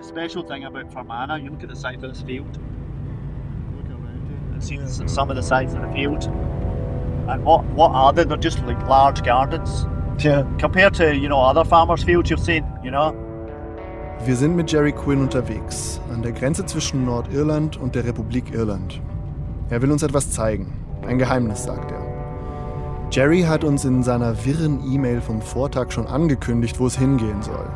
The special thing about Fermanagh, you look at the side of this field. Look around it and see s- some of the sides of the field. And what, what are they? They're just like large gardens. Tja, Compared to, you know, other farmers' fields you've seen, you know. wir sind mit Jerry Quinn unterwegs, an der Grenze zwischen Nordirland und der Republik Irland. Er will uns etwas zeigen. Ein Geheimnis, sagt er. Jerry hat uns in seiner wirren E-Mail vom Vortag schon angekündigt, wo es hingehen soll.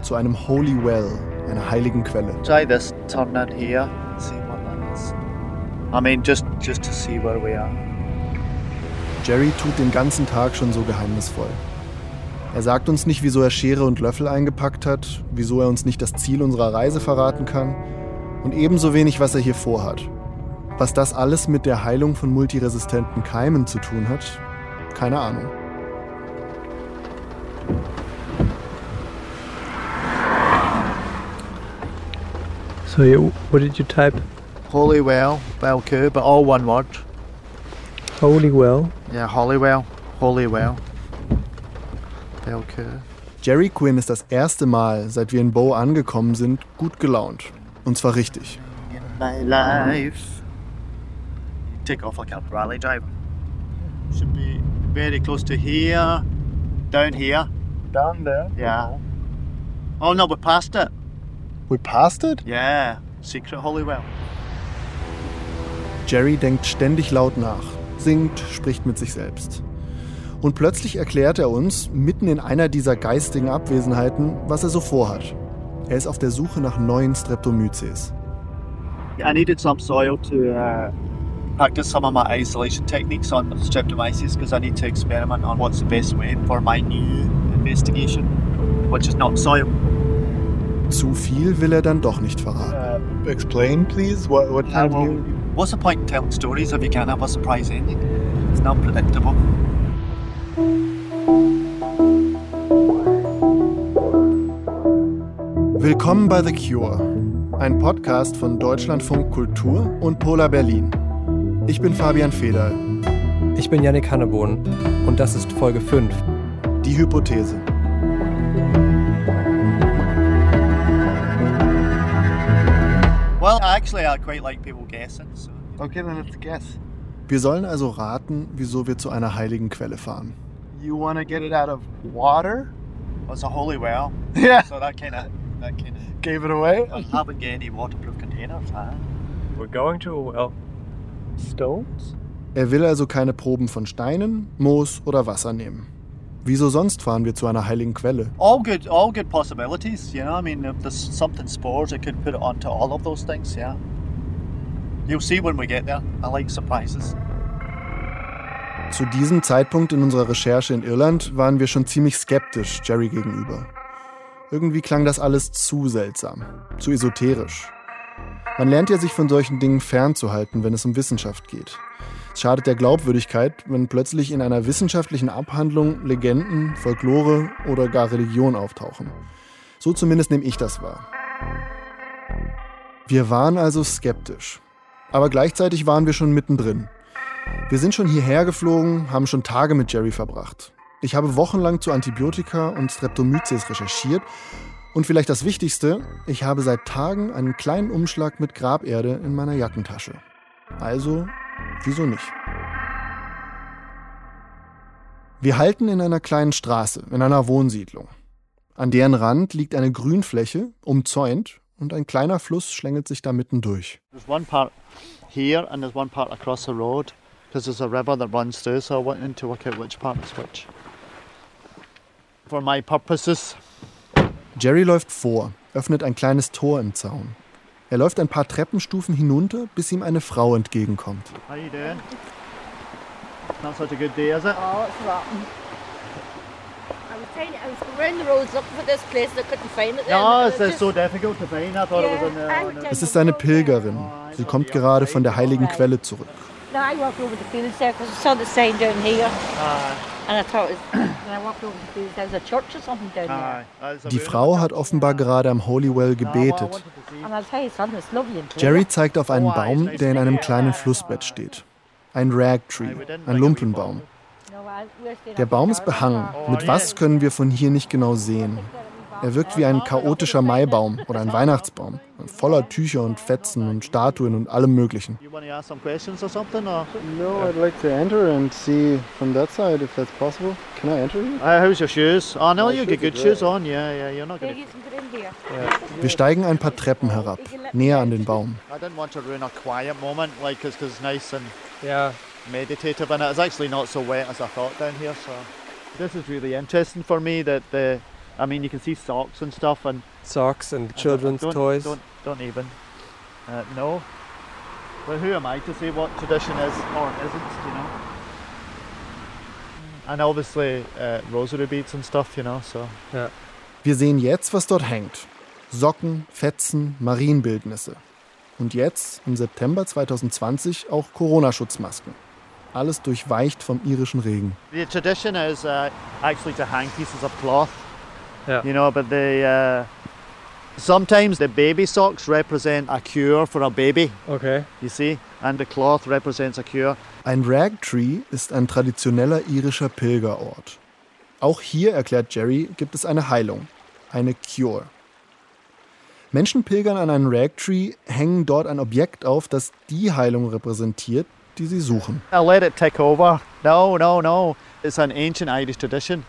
Zu einem Holy Well, einer heiligen Quelle. Try this, turn in here, see what that is. I mean, just, just to see where we are. Jerry tut den ganzen Tag schon so geheimnisvoll. Er sagt uns nicht, wieso er Schere und Löffel eingepackt hat, wieso er uns nicht das Ziel unserer Reise verraten kann und ebenso wenig, was er hier vorhat. Was das alles mit der Heilung von multiresistenten Keimen zu tun hat, keine Ahnung. So, yeah, what did you type? Holywell, Belcoo, but all one word. Holy well. Yeah, Holywell, Holywell. Belcoo. Jerry Quinn ist das erste Mal, seit wir in Bow angekommen sind, gut gelaunt. Und zwar richtig. In my life. Take off like a rally driver. Should be very close to here, down here. Down there. Yeah. Oh no, we passed it. We passed it? Yeah, secret Holywell. Jerry denkt ständig laut nach, singt, spricht mit sich selbst. Und plötzlich erklärt er uns, mitten in einer dieser geistigen Abwesenheiten, was er so vorhat. Er ist auf der Suche nach neuen Streptomyces. I needed some soil to uh, practice some of my isolation techniques on streptomyces because I need to experiment on what's the best way for my new investigation, which is not soil. Zu viel will er dann doch nicht verraten. Uh, explain, please. What what have well, you? What's the point in telling stories if you can't have a surprise ending? It's not predictable. Willkommen bei The Cure, ein Podcast von Deutschlandfunk Kultur und Polar Berlin. Ich bin Fabian Federl. Ich bin Yannick Hannebohn und das ist Folge 5. Die Hypothese. Well, actually, I quite like people guessing. So. Okay, then let's guess. Wir sollen also raten, wieso wir zu einer heiligen Quelle fahren. You want to get it out of water? Well, it's a holy well, Yeah. so that kind of that kind of. Gave it away. I haven't got any waterproof containers. Huh? We're going to a well. Stones? Er will also keine Proben von Steinen, Moos oder Wasser nehmen. Wieso sonst fahren wir zu einer heiligen Quelle? all good all good possibilities you know i mean if there's something spores it could put it onto all of those things yeah you'll see when we get there i like surprises Zu diesem Zeitpunkt in unserer Recherche in Irland waren wir schon ziemlich skeptisch Jerry gegenüber. Irgendwie klang das alles zu seltsam, zu esoterisch. Man lernt ja sich von solchen Dingen fernzuhalten, wenn es um Wissenschaft geht. Es schadet der Glaubwürdigkeit, wenn plötzlich in einer wissenschaftlichen Abhandlung Legenden, Folklore oder gar Religion auftauchen. So zumindest nehme ich das wahr. Wir waren also skeptisch. Aber gleichzeitig waren wir schon mittendrin. Wir sind schon hierher geflogen, haben schon Tage mit Jerry verbracht. Ich habe wochenlang zu Antibiotika und Streptomyces recherchiert und vielleicht das Wichtigste, ich habe seit Tagen einen kleinen Umschlag mit Graberde in meiner Jackentasche. Also, wieso nicht? Wir halten in einer kleinen Straße, in einer Wohnsiedlung. An deren Rand liegt eine Grünfläche, umzäunt, und ein kleiner Fluss schlängelt sich da mitten durch. there's one part here and there's one part across the road because there's a river that runs through so i wanted to work out which part is which for my purposes Jerry läuft vor, öffnet ein kleines Tor im Zaun. Er läuft ein paar Treppenstufen hinunter, bis ihm eine Frau entgegenkommt. how you doing not such a good day is it Oh, it's rotten. I was trying to, I was going around the roads looking for this place and I couldn't find it. then. no It it's, was it's so difficult to find i thought it was in the, Yeah, on the I Es ist eine Pilgerin. Sie kommt gerade von der heiligen Quelle zurück. No, I walked over the fields there because I saw the sign down here Aye, and I thought it was, when I walked over the fields there was a church or something down there. aye. That's a Die Frau hat offenbar gerade am Holy Well No, well, I gebetet. Jerry zeigt auf einen Baum, der in einem kleinen Flussbett steht. Ein Ragtree, ein Lumpenbaum. Der Baum ist behangen. Dartmouth. Mit was können wir von hier nicht genau sehen. Er wirkt wie ein chaotischer Maibaum oder ein Weihnachtsbaum. Voller Tücher und Fetzen und Statuen und allem Möglichen. You want to ask some questions or something? Or? No, I'd like to enter and see from that side if that's possible. Can I enter here? Uh, how's your shoes? Oh no, My you shoes got are good great. shoes on. Yeah, yeah. You're not Yeah, gonna. you can get in here. Wir steigen ein paar Treppen herab, näher an den Baum. I didn't want to ruin a quiet moment, like, cause, 'cause it's nice and Ja, meditative, and it's actually not so wet as I thought down here. So this is really interesting for me. That the, I mean, you can see socks and stuff, and Socks and I don't- children's don't, toys. Don't, don't even. Uh, no. But who am I to say what tradition is or isn't? You know. And obviously uh, rosary beads and stuff, you know. So Wir sehen jetzt, was dort hängt. Socken, Fetzen, Marienbildnisse. Und jetzt, im September 2020, auch Corona-Schutzmasken. Alles durchweicht vom irischen Regen. the tradition is uh, actually to hang pieces of cloth. Yeah. You know, but the uh, sometimes the baby socks represent a cure for a baby. Okay. You see, and the cloth represents a cure. Ein Ragtree ist ein traditioneller irischer Pilgerort. Auch hier, erklärt Jerry, gibt es eine Heilung, eine Cure. Menschen pilgern an einen Ragtree, hängen dort ein Objekt auf, das die Heilung repräsentiert, die sie suchen. I'll let it take over. No, no, no. It's an ancient Irish tradition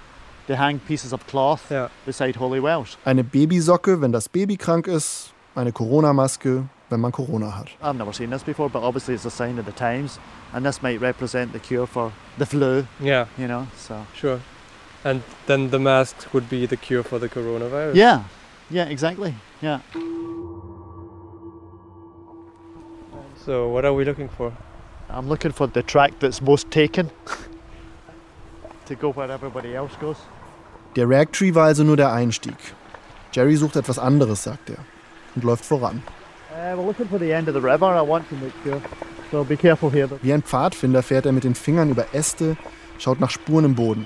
to hang pieces of cloth Ja. beside holy wells. Eine Babysocke, wenn das Baby krank ist, eine Corona-Maske, wenn man Corona hat. I've never seen this before, but obviously it's a sign of the times, and this might represent the cure for the flu. Yeah, You know, so sure. And then the masks would be the cure for the coronavirus. yeah, yeah, exactly. Yeah. So what are we looking for? I'm looking for the track that's most taken to go where everybody else goes. Der Ragtree war also nur der Einstieg. Jerry sucht etwas anderes, sagt er, und läuft voran. Uh. Wie ein Pfadfinder fährt er mit den Fingern über Äste, schaut nach Spuren im Boden.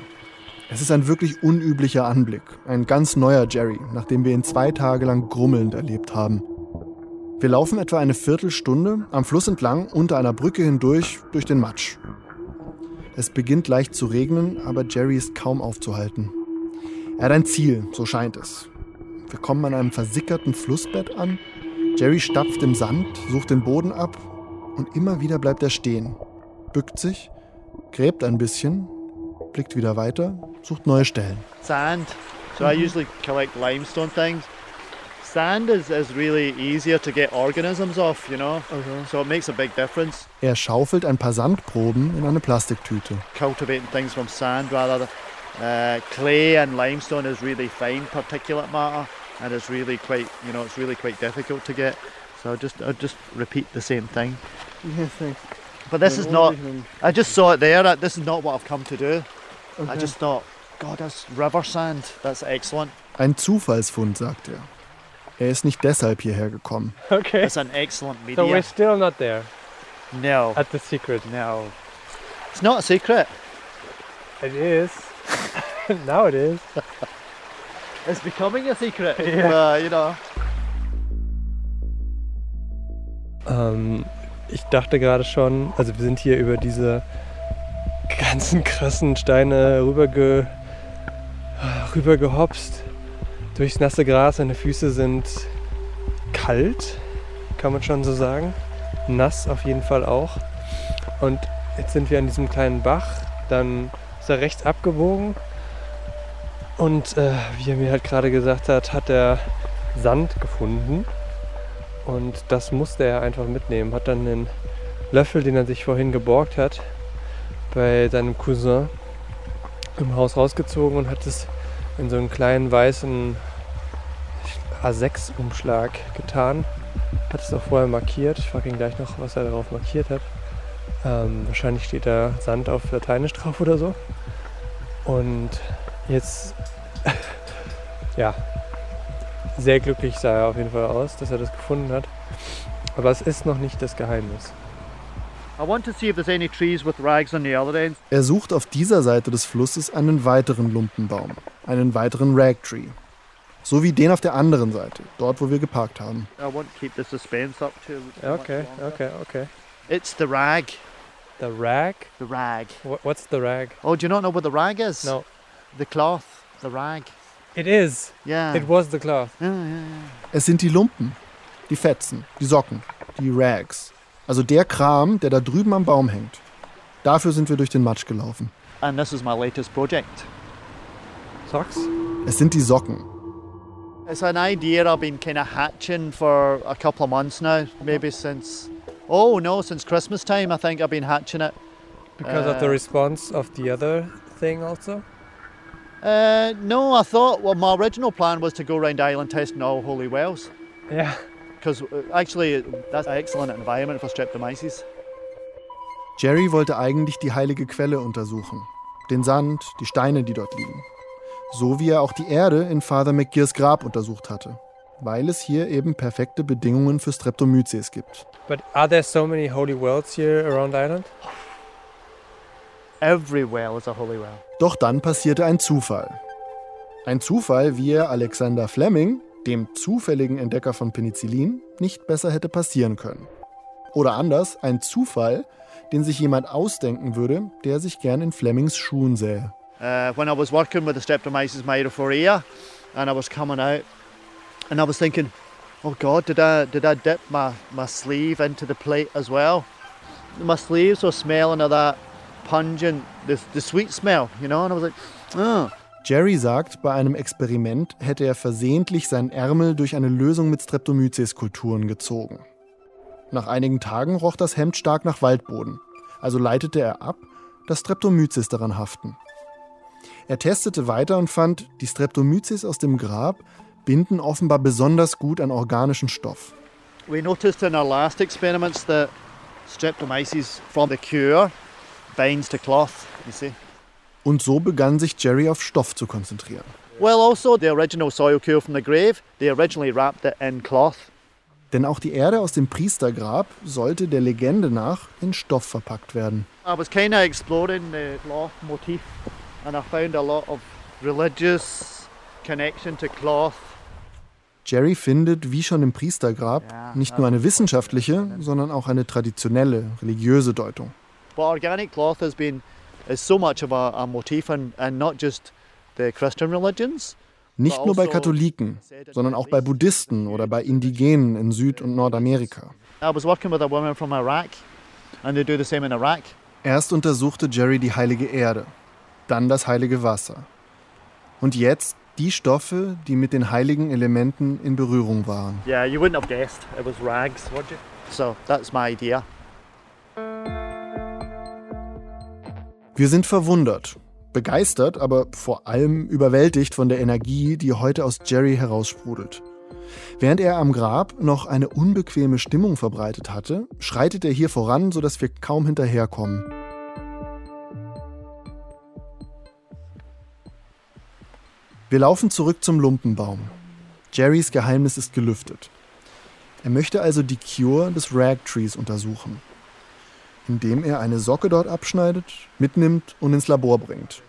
Es ist ein wirklich unüblicher Anblick. Ein ganz neuer Jerry, nachdem wir ihn zwei Tage lang grummelnd erlebt haben. Wir laufen etwa eine Viertelstunde am Fluss entlang unter einer Brücke hindurch durch den Matsch. Es beginnt leicht zu regnen, aber Jerry ist kaum aufzuhalten. Er hat ein Ziel, so scheint es. Wir kommen an einem versickerten Flussbett an. Jerry stapft im Sand, sucht den Boden ab und immer wieder bleibt er stehen, bückt sich, gräbt ein bisschen, blickt wieder weiter, sucht neue Stellen. Sand. So I usually collect limestone things. Sand is, is really easier to get organisms off, you know. So it makes a big difference. Er schaufelt ein paar Sandproben in eine Plastiktüte. Cultivating things from sand rather. Uh, clay and limestone is really fine particulate matter, and it's really quite, you know, it's really quite difficult to get. So I just, I just repeat the same thing. Yeah, thanks. But this is not. I just saw it there. uh, This is not what I've come to do. I just thought, God, that's river sand. That's excellent. Ein Zufallsfund, sagt er. Er ist nicht deshalb hierher gekommen. Okay. That's an excellent media. So we're still not there No, at the secret. no, it's not a secret. It is. now it is. It's becoming a secret. Yeah. Uh, you know. Ähm, ich dachte gerade schon, also wir sind hier über diese ganzen krassen Steine rüberge, rübergehopst durchs nasse Gras. Seine Füße sind kalt, kann man schon so sagen. Nass auf jeden Fall auch. Und jetzt sind wir an diesem kleinen Bach. Dann ist er rechts abgebogen. Und äh, wie er mir halt gerade gesagt hat, hat er Sand gefunden. Und das musste er einfach mitnehmen. Hat dann den Löffel, den er sich vorhin geborgt hat, bei seinem Cousin im Haus rausgezogen und hat es in so einen kleinen weißen A6-Umschlag getan. Hat es auch vorher markiert. Ich frage ihn gleich noch, was er darauf markiert hat. Ähm, wahrscheinlich steht da Sand auf Lateinisch drauf oder so. Und jetzt, ja, sehr glücklich sah er auf jeden Fall aus, dass er das gefunden hat. Aber es ist noch nicht das Geheimnis. Er sucht auf dieser Seite des Flusses einen weiteren Lumpenbaum, einen weiteren Ragtree. So wie den auf der anderen Seite, dort wo wir geparkt haben. Okay, okay, okay. It's the rag. The rag? The rag. Wha- What's the rag? Oh, do you not know what the rag is? No. The cloth. The rag. It is. Yeah. It was the cloth. yeah, yeah, yeah. Es sind die Lumpen, die Fetzen, die Socken, die Rags. Also der Kram, der da drüben am Baum hängt. Dafür sind wir durch den Matsch gelaufen. And this is my latest project. Socks? Es sind die Socken. It's an idea I've been kind of hatching for a couple of months now, maybe since, oh no, since Christmas time, I think I've been hatching it. Because of the Uh, response of the other thing also? Uh, no, I thought, well, my original plan was to go around Ireland testing all holy wells. Yeah. Because actually, that's an excellent environment for streptomyces. Jerry wollte eigentlich die heilige Quelle untersuchen. Den Sand, die Steine, die dort liegen. So wie er auch die Erde in Father McGears Grab untersucht hatte. Weil es hier eben perfekte Bedingungen für Streptomyces gibt. But are there so many holy wells here around Ireland? Every well is a holy well. Doch dann passierte ein Zufall. Ein Zufall, wie er Alexander Fleming, dem zufälligen Entdecker von Penicillin, nicht besser hätte passieren können. Oder anders, ein Zufall, den sich jemand ausdenken würde, der sich gern in Flemings Schuhen sähe. Uh, when I was working with the streptomyces myrophorea, and I was coming out, and I was thinking, oh God, did I did I dip my, my sleeve into the plate as well? My sleeves were smelling of that pungent, the, the sweet smell, you know, and I was like, oh. Jerry sagt, bei einem Experiment hätte er versehentlich seinen Ärmel durch eine Lösung mit Streptomyces-Kulturen gezogen. Nach einigen Tagen roch das Hemd stark nach Waldboden, also leitete er ab, dass Streptomyces daran haften. Er testete weiter und fand, die Streptomyces aus dem Grab binden offenbar besonders gut an organischen Stoff. We noticed in our last experiments that streptomyces from the cure binds to cloth, you see. Und so begann sich Jerry auf Stoff zu konzentrieren. Well, also the original soil cure from the grave, they originally wrapped it in cloth. Denn auch die Erde aus dem Priestergrab sollte der Legende nach in Stoff verpackt werden. I was kind of exploring the cloth motif and I found a lot of religious connection to cloth. Jerry findet, wie schon im Priestergrab, nicht nur eine wissenschaftliche, sondern auch eine traditionelle, religiöse Deutung. But organic cloth has been is so much of a, a motif and, and not just the Christian religions. Nicht nur bei Katholiken, sondern auch bei Buddhisten oder bei Indigenen in Süd- und Nordamerika. Erst untersuchte Jerry die heilige Erde, dann das heilige Wasser. Und jetzt die Stoffe, die mit den heiligen Elementen in Berührung waren. Yeah, you wouldn't have guessed it was rags, would you? So that's my idea. Wir sind verwundert, begeistert, aber vor allem überwältigt von der Energie, die heute aus Jerry heraussprudelt. Während er am Grab noch eine unbequeme Stimmung verbreitet hatte, schreitet er hier voran, sodass wir kaum hinterherkommen. Wir laufen zurück zum Lumpenbaum. Jerrys Geheimnis ist gelüftet. Er möchte also die Cure des Ragtrees untersuchen indem er eine Socke dort abschneidet, mitnimmt und ins Labor bringt.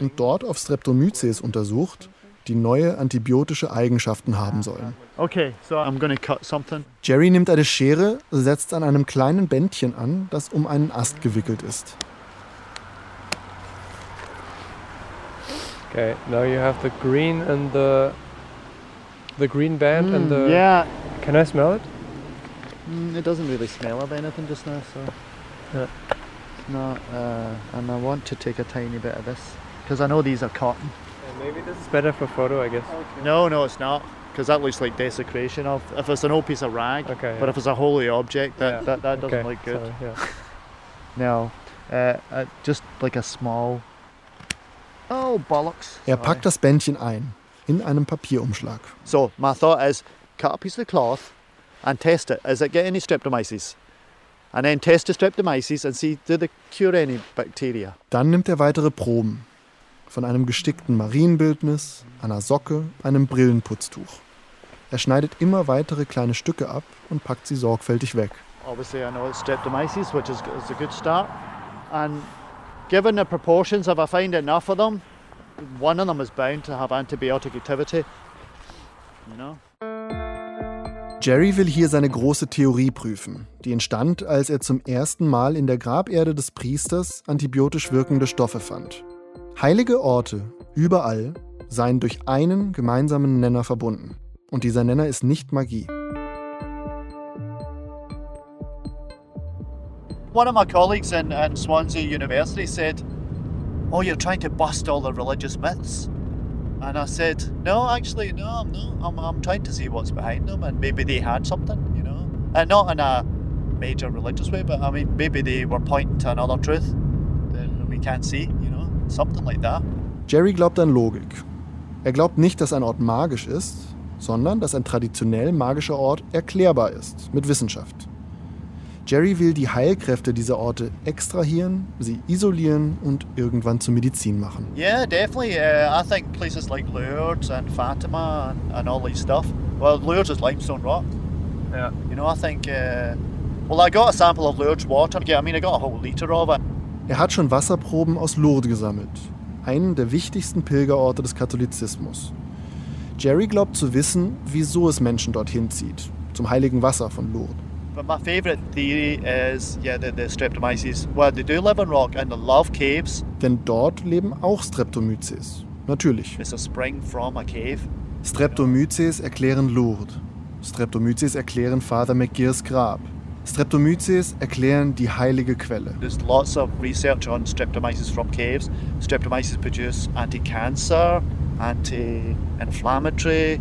Und dort auf Streptomyces untersucht, die neue antibiotische Eigenschaften haben sollen. Okay, so I'm to cut something. Jerry nimmt eine Schere, setzt an einem kleinen Bändchen an, das um einen Ast gewickelt ist. Okay, now you have the green and the the green band and the. yeah, Can I smell it? mm, it doesn't really smell of anything just now, so Yeah. it's not. Uh, and I want to take a tiny bit of this because I know these are cotton. maybe this is better for photo, I guess. No, no, it's not because that looks like desecration of. If it's an old piece of rag, Okay. but if it's a holy object, that Yeah. that, that doesn't okay, look good. sorry, yeah. No, uh, uh, just like a small. Oh bollocks! Er packt das Bändchen ein, in einem Papierumschlag. So my thought is cut a piece of cloth and test it. Is it get any streptomyces? And then test the streptomyces and see do they cure any bacteria. Dann nimmt er weitere Proben. Von einem gestickten Marienbildnis, einer Socke, einem Brillenputztuch. Er schneidet immer weitere kleine Stücke ab und packt sie sorgfältig weg. Obviously, I know it's streptomyces, which is, is a good start. And given the proportions, if I find enough of them, one of them is bound to have antibiotic activity. You know. Jerry will hier seine große Theorie prüfen, die entstand, als er zum ersten Mal in der Graberde des Priesters antibiotisch wirkende Stoffe fand. Heilige Orte, überall, seien durch einen gemeinsamen Nenner verbunden. Und dieser Nenner ist nicht Magie. One of my colleagues in, in Swansea University said, Oh, you're trying to bust all the religious myths. And I said, No, actually, no, I'm not. I'm, I'm trying to see what's behind them, and maybe they had something, you know. And not in a major religious way, but I mean, maybe they were pointing to another truth that we can't see, you know, something like that. Jerry glaubt an Logik. Er glaubt nicht, dass ein Ort magisch ist, sondern dass ein traditionell magischer Ort erklärbar ist mit Wissenschaft. Jerry will die Heilkräfte dieser Orte extrahieren, sie isolieren und irgendwann zur Medizin machen. Yeah, definitely. Uh, I think places like Lourdes and Fatima and, and all these stuff. Well, Lourdes is limestone rock. Yeah. You know, I think. Uh, well, I got a sample of Lourdes water. Yeah, I mean, I got a whole liter of it. Er hat schon Wasserproben aus Lourdes gesammelt, einen der wichtigsten Pilgerorte des Katholizismus. Jerry glaubt zu wissen, wieso es Menschen dorthin zieht, zum heiligen Wasser von Lourdes. But my favourite theory is, yeah, the, the streptomyces. Well, they do live in rock and they love caves. Denn dort leben auch Streptomyces. Natürlich. It's a spring from a cave. Streptomyces erklären Lourdes. Streptomyces erklären Father McGears Grab. Streptomyces erklären die heilige Quelle. There's lots of research on streptomyces from caves. Streptomyces produce anti-cancer, anti-inflammatory,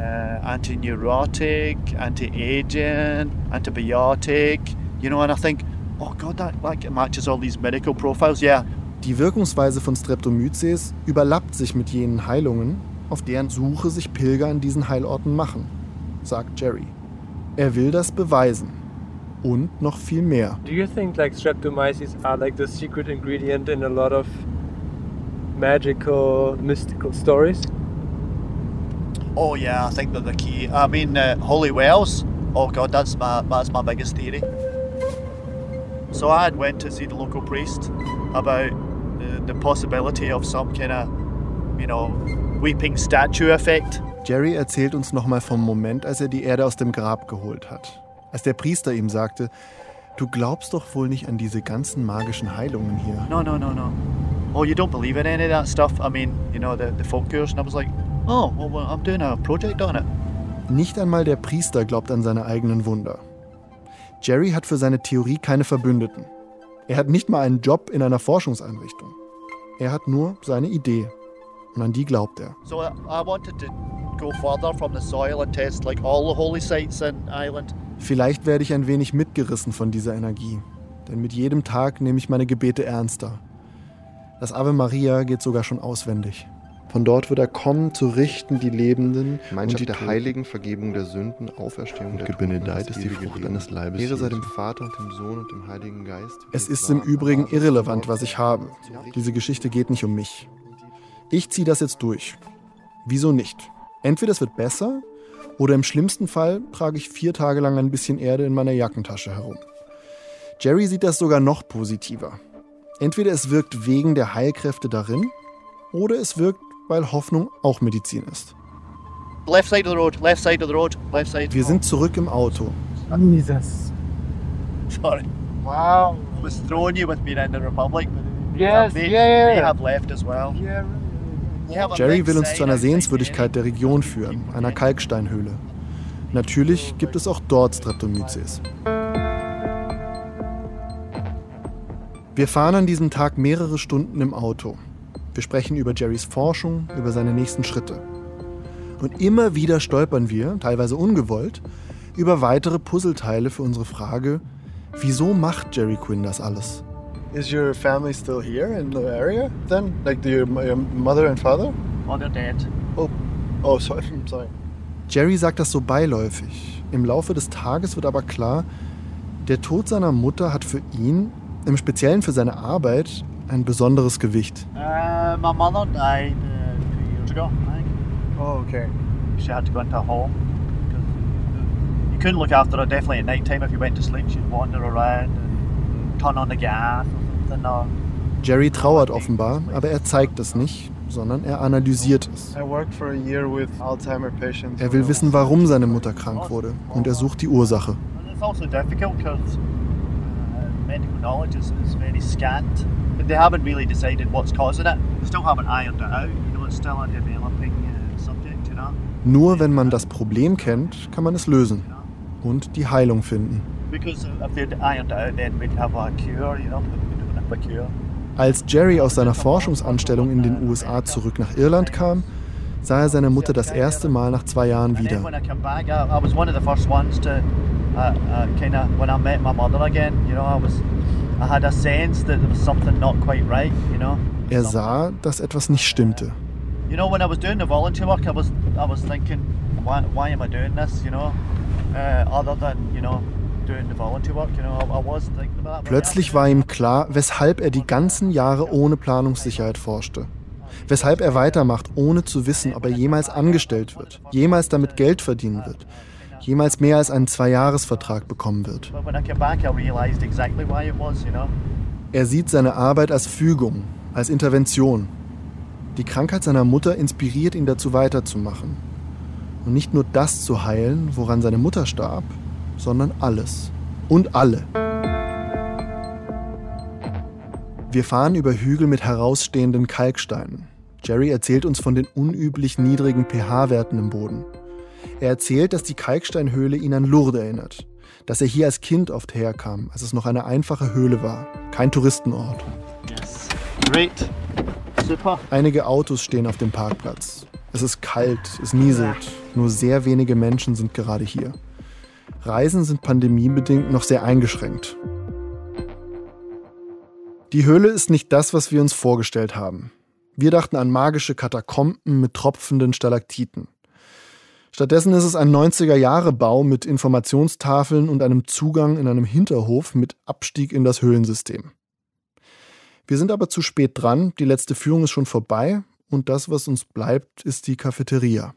uh, anti-neurotic, anti-aging, antibiotic. You know, and I think, oh God, that like matches all these medical profiles. Yeah, Die Wirkungsweise von Streptomyces überlappt sich mit jenen Heilungen, auf deren Suche sich Pilger an diesen Heilorten machen, sagt Jerry. Er will das beweisen. Und noch viel mehr. Do you think like streptomyces are like the secret ingredient in a lot of magical, mystical stories? Oh yeah, I think they're the key. I mean, uh, holy wells. Oh god, that's my that's my biggest theory. So I had went to see the local priest about the, the possibility of some kind of, you know, weeping statue effect. Jerry erzählt uns nochmal vom Moment, als er die Erde aus dem Grab geholt hat. Als der Priester ihm sagte, du glaubst doch wohl nicht an diese ganzen magischen Heilungen hier. No, no, no, no. Oh, you don't believe in any of that stuff? I mean, you know, the, the folk cures. And I was like, oh, well, I'm doing a project on it. Nicht einmal der Priester glaubt an seine eigenen Wunder. Jerry hat für seine Theorie keine Verbündeten. Er hat nicht mal einen Job in einer Forschungseinrichtung. Er hat nur seine Idee. Und an die glaubt er. So I wanted to go further from the soil and test like all the holy sites in Ireland. Vielleicht werde ich ein wenig mitgerissen von dieser Energie. Denn mit jedem Tag nehme ich meine Gebete ernster. Das Ave Maria geht sogar schon auswendig. Von dort wird er kommen, zu richten die Lebenden Gemeinschaft und die der Toten. Heiligen, Vergebung der Sünden, Auferstehung der Gebenedeit ist die Frucht Leben. deines Leibes, Ehre sei dem Vater und dem Sohn und dem Heiligen Geist. Es ist im Übrigen irrelevant, was ich habe. Diese Geschichte geht nicht um mich. Ich ziehe das jetzt durch. Wieso nicht? Entweder es wird besser oder im schlimmsten Fall trage ich vier Tage lang ein bisschen Erde in meiner Jackentasche herum. Jerry sieht das sogar noch positiver. Entweder es wirkt wegen der Heilkräfte darin oder es wirkt, weil Hoffnung auch Medizin ist. Left side of the road, left side of the road, left side. Wir sind zurück im Auto. Jesus. Sorry. Wow. I was throwing you with being in the Republic. Yes, they, yeah, yeah. they have left as well. Yeah. Jerry will uns zu einer Sehenswürdigkeit der Region führen, einer Kalksteinhöhle. Natürlich gibt es auch dort Streptomyces. Wir fahren an diesem Tag mehrere Stunden im Auto. Wir sprechen über Jerrys Forschung, über seine nächsten Schritte. Und immer wieder stolpern wir, teilweise ungewollt, über weitere Puzzleteile für unsere Frage, wieso macht Jerry Quinn das alles? Is your family still here in the area then? Like your, your mother and father? Oh, they're dead. Oh, sorry. I'm sorry. Jerry sagt das so beiläufig. Im Laufe des Tages wird aber klar, der Tod seiner Mutter hat für ihn, im Speziellen für seine Arbeit, ein besonderes Gewicht. Uh, my mother died uh, two years ago, I think. Oh, okay. She had to go into a home. You couldn't look after her definitely at night time if you went to sleep. She'd wander around and turn on the gas or something. Or Jerry trauert offenbar, aber er zeigt es nicht, sondern er analysiert es. I worked for a year with Alzheimer patients. Er will wissen, warum seine Mutter krank wurde und er sucht die Ursache. And it's also difficult because uh, medical knowledge is very scant. They haven't really decided what's causing it. They still haven't ironed it out. You know, it's still a developing uh, subject, you know. Nur wenn man das Problem kennt, kann man es lösen und die Heilung finden. Because if they'd ironed out, then we'd have a cure, you know. We don't have a cure. Als Jerry aus seiner Forschungsanstellung in den USA zurück nach Irland kam, sah er seine Mutter das erste Mal nach zwei Jahren And then wieder. Er sah, dass etwas nicht stimmte. You know, when I was doing the volunteer work, I was, I was thinking, why, why am I doing this, you know, uh, other than, you know, doing the volunteer work, you know, I, I was thinking about that. Plötzlich war ihm klar, weshalb er die ganzen Jahre ohne Planungssicherheit forschte. Weshalb er weitermacht, ohne zu wissen, ob er jemals angestellt wird, jemals damit Geld verdienen wird, jemals mehr als einen Zweijahresvertrag bekommen wird. Er sieht seine Arbeit als Fügung, als Intervention. Die Krankheit seiner Mutter inspiriert ihn dazu weiterzumachen. Und nicht nur das zu heilen, woran seine Mutter starb, sondern alles. Und alle. Wir fahren über Hügel mit herausstehenden Kalksteinen. Jerry erzählt uns von den unüblich niedrigen pH-Werten im Boden. Er erzählt, dass die Kalksteinhöhle ihn an Lourdes erinnert. Dass er hier als Kind oft herkam, als es noch eine einfache Höhle war. Kein Touristenort. Yes. Great. Super. Einige Autos stehen auf dem Parkplatz. Es ist kalt, es nieselt. Nur sehr wenige Menschen sind gerade hier. Reisen sind pandemiebedingt noch sehr eingeschränkt. Die Höhle ist nicht das, was wir uns vorgestellt haben. Wir dachten an magische Katakomben mit tropfenden Stalaktiten. Stattdessen ist es ein 90er-Jahre-Bau mit Informationstafeln und einem Zugang in einem Hinterhof mit Abstieg in das Höhlensystem. Wir sind aber zu spät dran, die letzte Führung ist schon vorbei und das, was uns bleibt, ist die Cafeteria.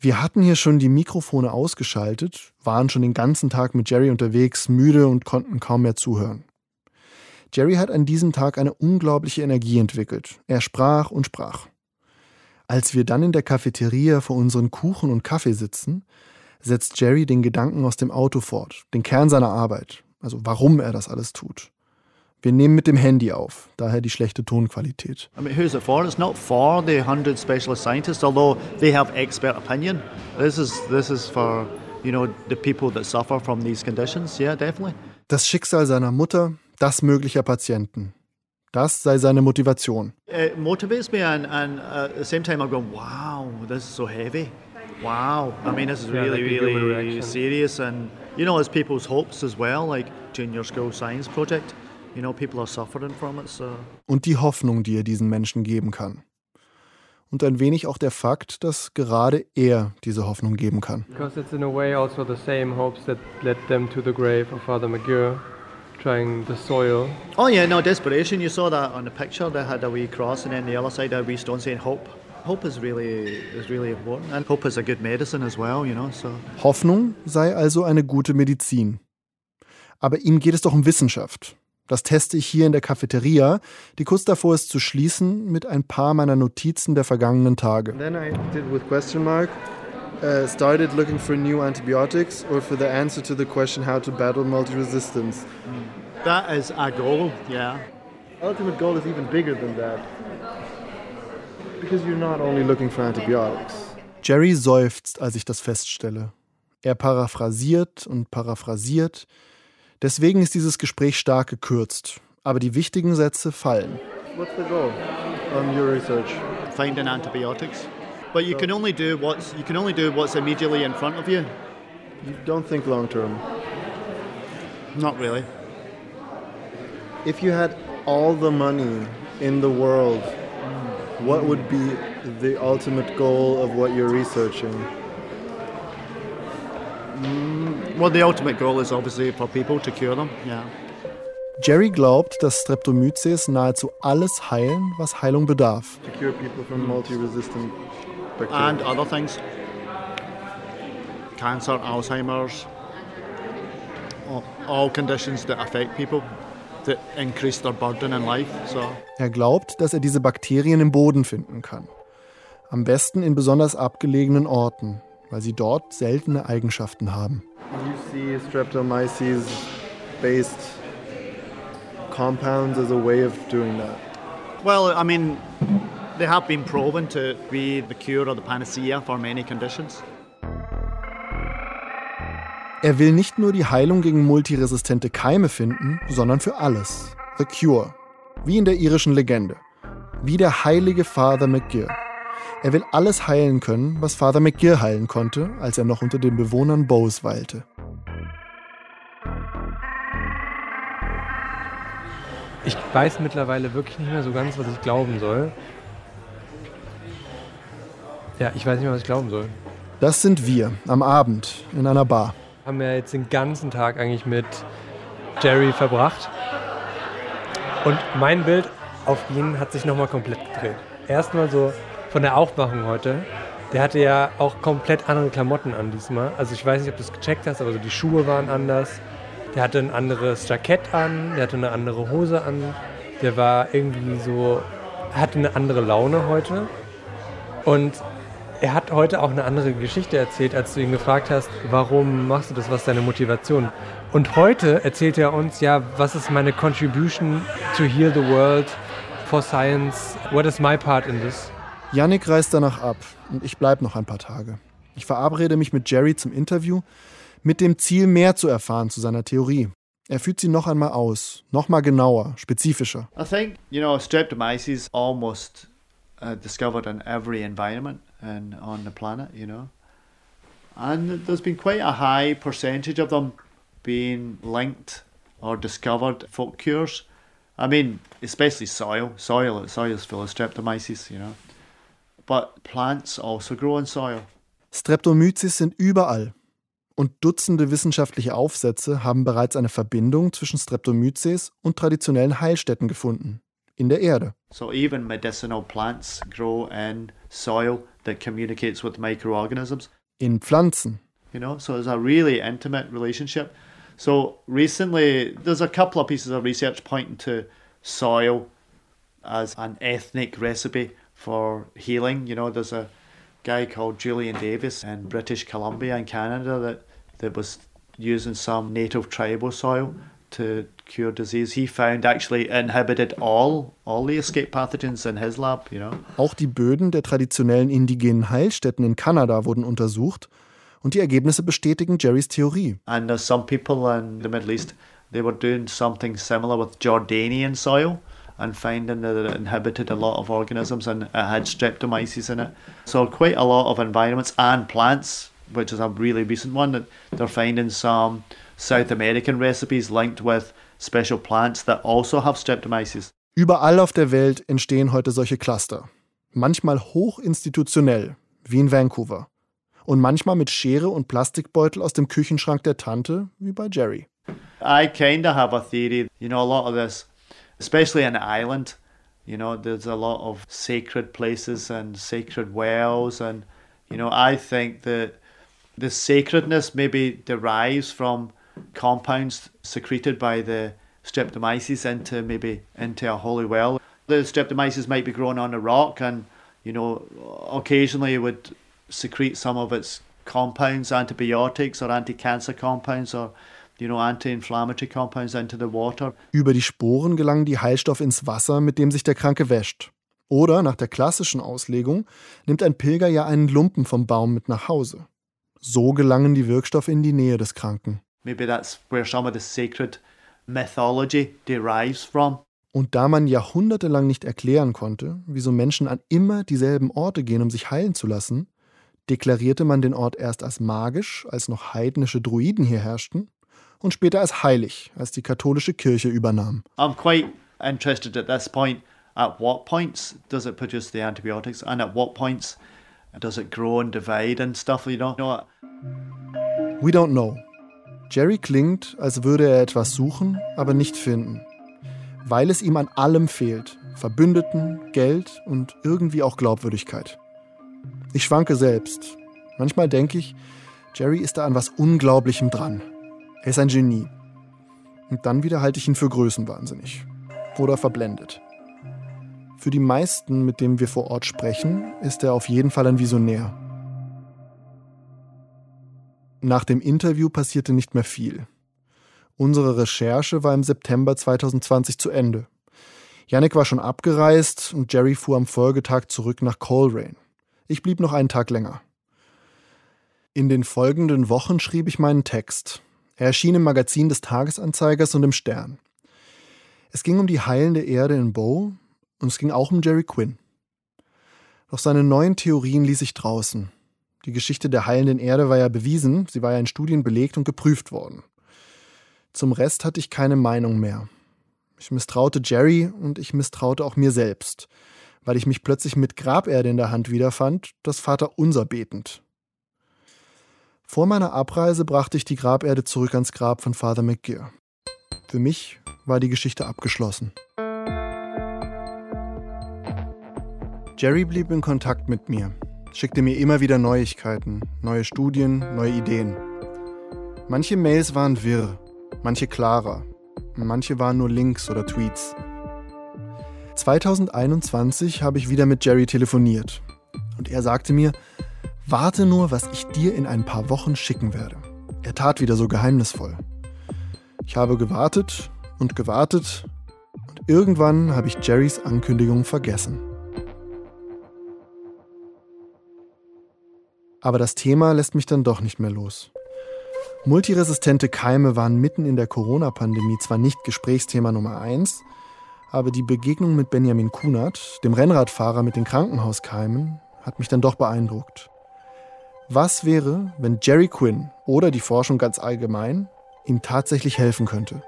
Wir hatten hier schon die Mikrofone ausgeschaltet, waren schon den ganzen Tag mit Jerry unterwegs, müde und konnten kaum mehr zuhören. Jerry hat an diesem Tag eine unglaubliche Energie entwickelt. Er sprach und sprach. Als wir dann in der Cafeteria vor unseren Kuchen und Kaffee sitzen, setzt Jerry den Gedanken aus dem Auto fort, den Kern seiner Arbeit, also warum er das alles tut. Wir nehmen mit dem Handy auf, daher die schlechte Tonqualität. I mean, who's it for? It's not for the 100 specialist scientists, although they have expert opinion. This is, this is for, you know, the people that suffer from these conditions. Yeah, definitely. Das Schicksal seiner Mutter, das möglicher Patienten. Das sei seine Motivation. It motivates me, and, and uh, at the same time, I'm going, wow, this is so heavy. Wow. I mean, this is really, really serious. And, you know, it's people's hopes as well, like Junior School Science Project. You know, people are suffering from it, so. Und die Hoffnung, die er diesen Menschen geben kann. Und ein wenig auch der Fakt, dass gerade er diese Hoffnung geben kann. Because it's in a way also the same hopes that led them to the grave of Father McGurr, trying the soil. Oh yeah, no desperation. You saw that on the picture. They had a wee cross, and then the other side a wee stone saying hope. Hope is really is really important, and hope is a good medicine as well. You know, so Hoffnung sei also eine gute Medizin. Aber ihm geht es doch um Wissenschaft. Das teste ich hier in der Cafeteria, die kurz davor ist zu schließen mit ein paar meiner Notizen der vergangenen Tage. Then I did with question mark. Uh, started looking for new antibiotics or for the answer to the question how to battle multi-resistance. that is a goal. Yeah. Ultimate goal is even bigger than that. Because you're not only looking for antibiotics. Jerry seufzt, als ich das feststelle. Er paraphrasiert und paraphrasiert. Deswegen ist dieses Gespräch stark gekürzt. Aber die wichtigen Sätze fallen. What's the goal on your research? Finding antibiotics, but you can only do what's you can only do what's immediately in front of you. You don't think long term. Not really. If you had all the money in the world, what would be the ultimate goal of what you're researching? Mm, well, the ultimate goal is obviously for people to cure them. Yeah. Jerry glaubt, dass Streptomyces nahezu alles heilen, was Heilung bedarf. To cure people from multi-resistant bacteria. and other things. Cancer, Alzheimer's, all, all conditions that affect people that increase their burden in life. So Er glaubt, dass er diese Bakterien im Boden finden kann. Am besten in besonders abgelegenen Orten, weil sie dort seltene Eigenschaften haben. you see streptomyces based compounds as a way of doing that. Well, I mean, They have been proven to be the cure or the panacea for many conditions. Er will nicht nur die Heilung gegen multiresistente Keime finden, sondern für alles. The Cure. Wie in der irischen Legende. Wie der heilige Father McGill. Er will alles heilen können, was Father McGill heilen konnte, als er noch unter den Bewohnern Bowes weilte. Ich weiß mittlerweile wirklich nicht mehr so ganz, was ich glauben soll. Ja, ich weiß nicht mehr, was ich glauben soll. Das sind wir am Abend in einer Bar. Haben wir jetzt den ganzen Tag eigentlich mit Jerry verbracht. Und mein Bild auf ihn hat sich nochmal komplett gedreht. Erstmal so von der Aufmachung heute. Der hatte ja auch komplett andere Klamotten an diesmal. Also ich weiß nicht, ob du es gecheckt hast, aber so die Schuhe waren anders. Der hatte ein anderes Jackett an, der hatte eine andere Hose an. Der war irgendwie so, hatte eine andere Laune heute. Und er hat heute auch eine andere Geschichte erzählt, als du ihn gefragt hast, warum machst du das, was ist deine Motivation? Und heute erzählt er uns ja, was ist meine Contribution to heal the world for science? What is my part in this? Yannick reist danach ab und ich bleibe noch ein paar Tage. Ich verabrede mich mit Jerry zum Interview mit dem Ziel, mehr zu erfahren zu seiner Theorie. Er führt sie noch einmal aus, noch mal genauer, spezifischer. I think, you know, streptomyces almost uh, discovered in every environment and on the planet, you know. And there's been quite a high percentage of them being linked or discovered folk cures. I mean, especially soil. Soil, soil is full of streptomyces, you know. But plants also grow in soil. Streptomyces sind überall. Und Dutzende wissenschaftliche Aufsätze haben bereits eine Verbindung zwischen Streptomyces und traditionellen Heilstätten gefunden. In der Erde. So even medicinal plants grow in soil that communicates with microorganisms. In Pflanzen. You know, so it's a really intimate relationship. So recently, there's a couple of pieces of research pointing to soil as an ethnic recipe for healing. You know, there's a guy called Julian Davis in British Columbia in Canada that, that was using some native tribal soil to cure disease. He found actually inhibited all all the escape pathogens in his lab, you know. Auch die Böden der traditionellen indigenen Heilstätten in Kanada wurden untersucht und die Ergebnisse bestätigen Jerrys Theorie. And there's some people in the Middle East, they were doing something similar with Jordanian soil and finding that it inhibited a lot of organisms and it had streptomyces in it. So quite a lot of environments and plants, which is a really recent one, that they're finding some South American recipes linked with special plants that also have streptomyces. Überall auf der Welt entstehen heute solche Cluster. Manchmal hochinstitutionell, wie in Vancouver. Und manchmal mit Schere und Plastikbeutel aus dem Küchenschrank der Tante, wie bei Jerry. I kind of have a theory, you know, a lot of this, especially in Ireland, you know, there's a lot of sacred places and sacred wells. And, you know, I think that the sacredness maybe derives from compounds secreted by the streptomyces into maybe into a holy well. The streptomyces might be growing on a rock and, you know, occasionally it would secrete some of its compounds, antibiotics or anti-cancer compounds or, you know, anti-inflammatory compounds into the water. Über die Sporen gelangen die Heilstoffe ins Wasser, mit dem sich der Kranke wäscht. Oder nach der klassischen Auslegung nimmt ein Pilger ja einen Lumpen vom Baum mit nach Hause. So gelangen die Wirkstoffe in die Nähe des Kranken. Maybe that's where some of the sacred mythology derives from. Und da man jahrhundertelang nicht erklären konnte, wieso Menschen an immer dieselben Orte gehen, um sich heilen zu lassen, deklarierte man den Ort erst als magisch, als noch heidnische Druiden hier herrschten, und später als heilig, als die katholische Kirche übernahm. I'm quite interested at this point at what points does it produce the antibiotics and at what points does it grow and divide and stuff, you know? No, We don't know. Jerry klingt, als würde er etwas suchen, aber nicht finden. Weil es ihm an allem fehlt. Verbündeten, Geld und irgendwie auch Glaubwürdigkeit. Ich schwanke selbst. Manchmal denke ich, Jerry ist da an was Unglaublichem dran. Er ist ein Genie. Und dann wieder halte ich ihn für größenwahnsinnig. Oder verblendet. Für die meisten, mit denen wir vor Ort sprechen, ist er auf jeden Fall ein Visionär. Nach dem Interview passierte nicht mehr viel. Unsere Recherche war im September 2020 zu Ende. Yannick war schon abgereist und Jerry fuhr am Folgetag zurück nach Coleraine. Ich blieb noch einen Tag länger. In den folgenden Wochen schrieb ich meinen Text. Er erschien im Magazin des Tagesanzeigers und im Stern. Es ging um die heilende Erde in Bow und es ging auch um Jerry Quinn. Doch seine neuen Theorien ließ ich draußen. Die Geschichte der heilenden Erde war ja bewiesen, sie war ja in Studien belegt und geprüft worden. Zum Rest hatte ich keine Meinung mehr. Ich misstraute Jerry und ich misstraute auch mir selbst, weil ich mich plötzlich mit Graberde in der Hand wiederfand, das Vater unser betend. Vor meiner Abreise brachte ich die Graberde zurück ans Grab von Father McGear. Für mich war die Geschichte abgeschlossen. Jerry blieb in Kontakt mit mir, schickte mir immer wieder Neuigkeiten, neue Studien, neue Ideen. Manche Mails waren wirr, manche klarer, manche waren nur Links oder Tweets. 2021 habe ich wieder mit Jerry telefoniert und er sagte mir, warte nur, was ich dir in ein paar Wochen schicken werde. Er tat wieder so geheimnisvoll. Ich habe gewartet und gewartet und irgendwann habe ich Jerrys Ankündigung vergessen. Aber das Thema lässt mich dann doch nicht mehr los. Multiresistente Keime waren mitten in der Corona-Pandemie zwar nicht Gesprächsthema Nummer eins, aber die Begegnung mit Benjamin Kunert, dem Rennradfahrer mit den Krankenhauskeimen, hat mich dann doch beeindruckt. Was wäre, wenn Jerry Quinn oder die Forschung ganz allgemein ihm tatsächlich helfen könnte?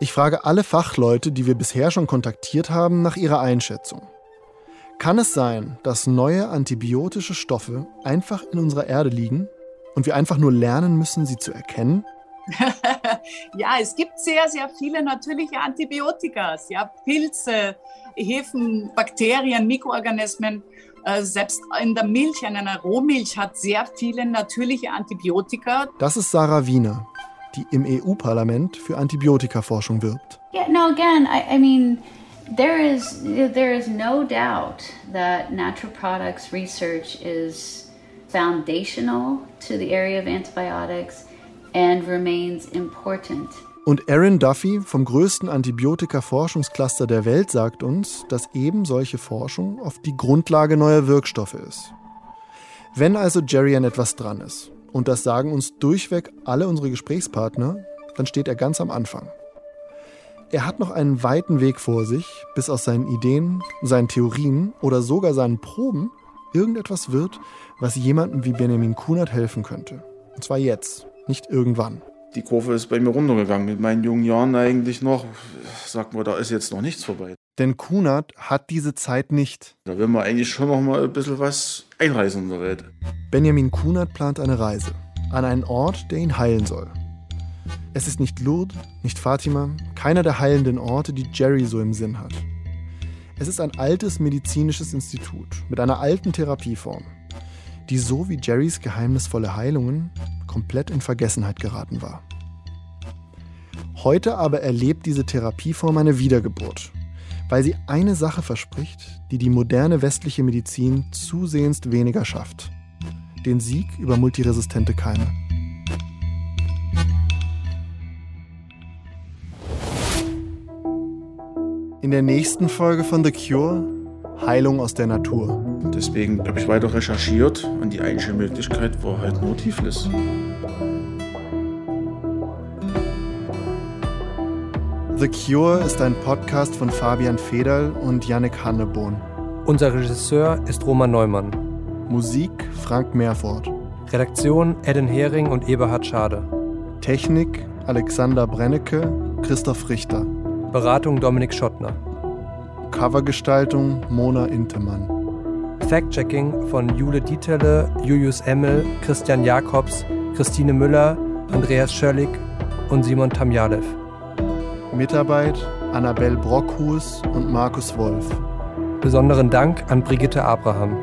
Ich frage alle Fachleute, die wir bisher schon kontaktiert haben, nach ihrer Einschätzung. Kann es sein, dass neue antibiotische Stoffe einfach in unserer Erde liegen und wir einfach nur lernen müssen, sie zu erkennen? ja, es gibt sehr, sehr viele natürliche Antibiotika. Ja, Pilze, Hefen, Bakterien, Mikroorganismen. Äh, selbst in der Milch, in einer Rohmilch, hat sehr viele natürliche Antibiotika. Das ist Sarah Wiener, die im EU-Parlament für Antibiotikaforschung wirbt. Yeah, no, again, I, I mean, there is there is no doubt that natural products research is foundational to the area of antibiotics and remains important. Und Aaron Duffy vom größten Antibiotika-Forschungscluster der Welt sagt uns, dass eben solche Forschung oft die Grundlage neuer Wirkstoffe ist. Wenn also Jerry an etwas dran ist, und das sagen uns durchweg alle unsere Gesprächspartner, dann steht er ganz am Anfang. Er hat noch einen weiten Weg vor sich, bis aus seinen Ideen, seinen Theorien oder sogar seinen Proben irgendetwas wird, was jemandem wie Benjamin Kunert helfen könnte. Und zwar jetzt, nicht irgendwann. Die Kurve ist bei mir runtergegangen. Mit meinen jungen Jahren eigentlich noch, sagt man, da ist jetzt noch nichts vorbei. Denn Kunert hat diese Zeit nicht. Da will man eigentlich schon noch mal ein bisschen was einreißen in der Welt. Benjamin Kunert plant eine Reise an einen Ort, der ihn heilen soll. Es ist nicht Lourdes, nicht Fatima, keiner der heilenden Orte, die Jerry so im Sinn hat. Es ist ein altes medizinisches Institut mit einer alten Therapieform, die so wie Jerrys geheimnisvolle Heilungen komplett in Vergessenheit geraten war. Heute aber erlebt diese Therapieform eine Wiedergeburt, weil sie eine Sache verspricht, die die moderne westliche Medizin zusehends weniger schafft. Den Sieg über multiresistente Keime. In der nächsten Folge von The Cure Heilung aus der Natur. Deswegen habe ich weiter recherchiert und die einzige Möglichkeit war halt nur Tiflis. The Cure ist ein Podcast von Fabian Federl und Yannick Hannebohn. Unser Regisseur ist Roman Neumann. Musik Frank Meerfort. Redaktion Eden Hering und Eberhard Schade. Technik Alexander Brennecke, Christoph Richter. Beratung Dominik Schottner. Covergestaltung Mona Intemann. Fact-Checking von Jule Dietele, Julius Emmel, Christian Jakobs, Christine Müller, Andreas Schörlig und Simon Tamjalev. Mitarbeit Annabel Brockhus und Markus Wolf. Besonderen Dank an Brigitte Abraham.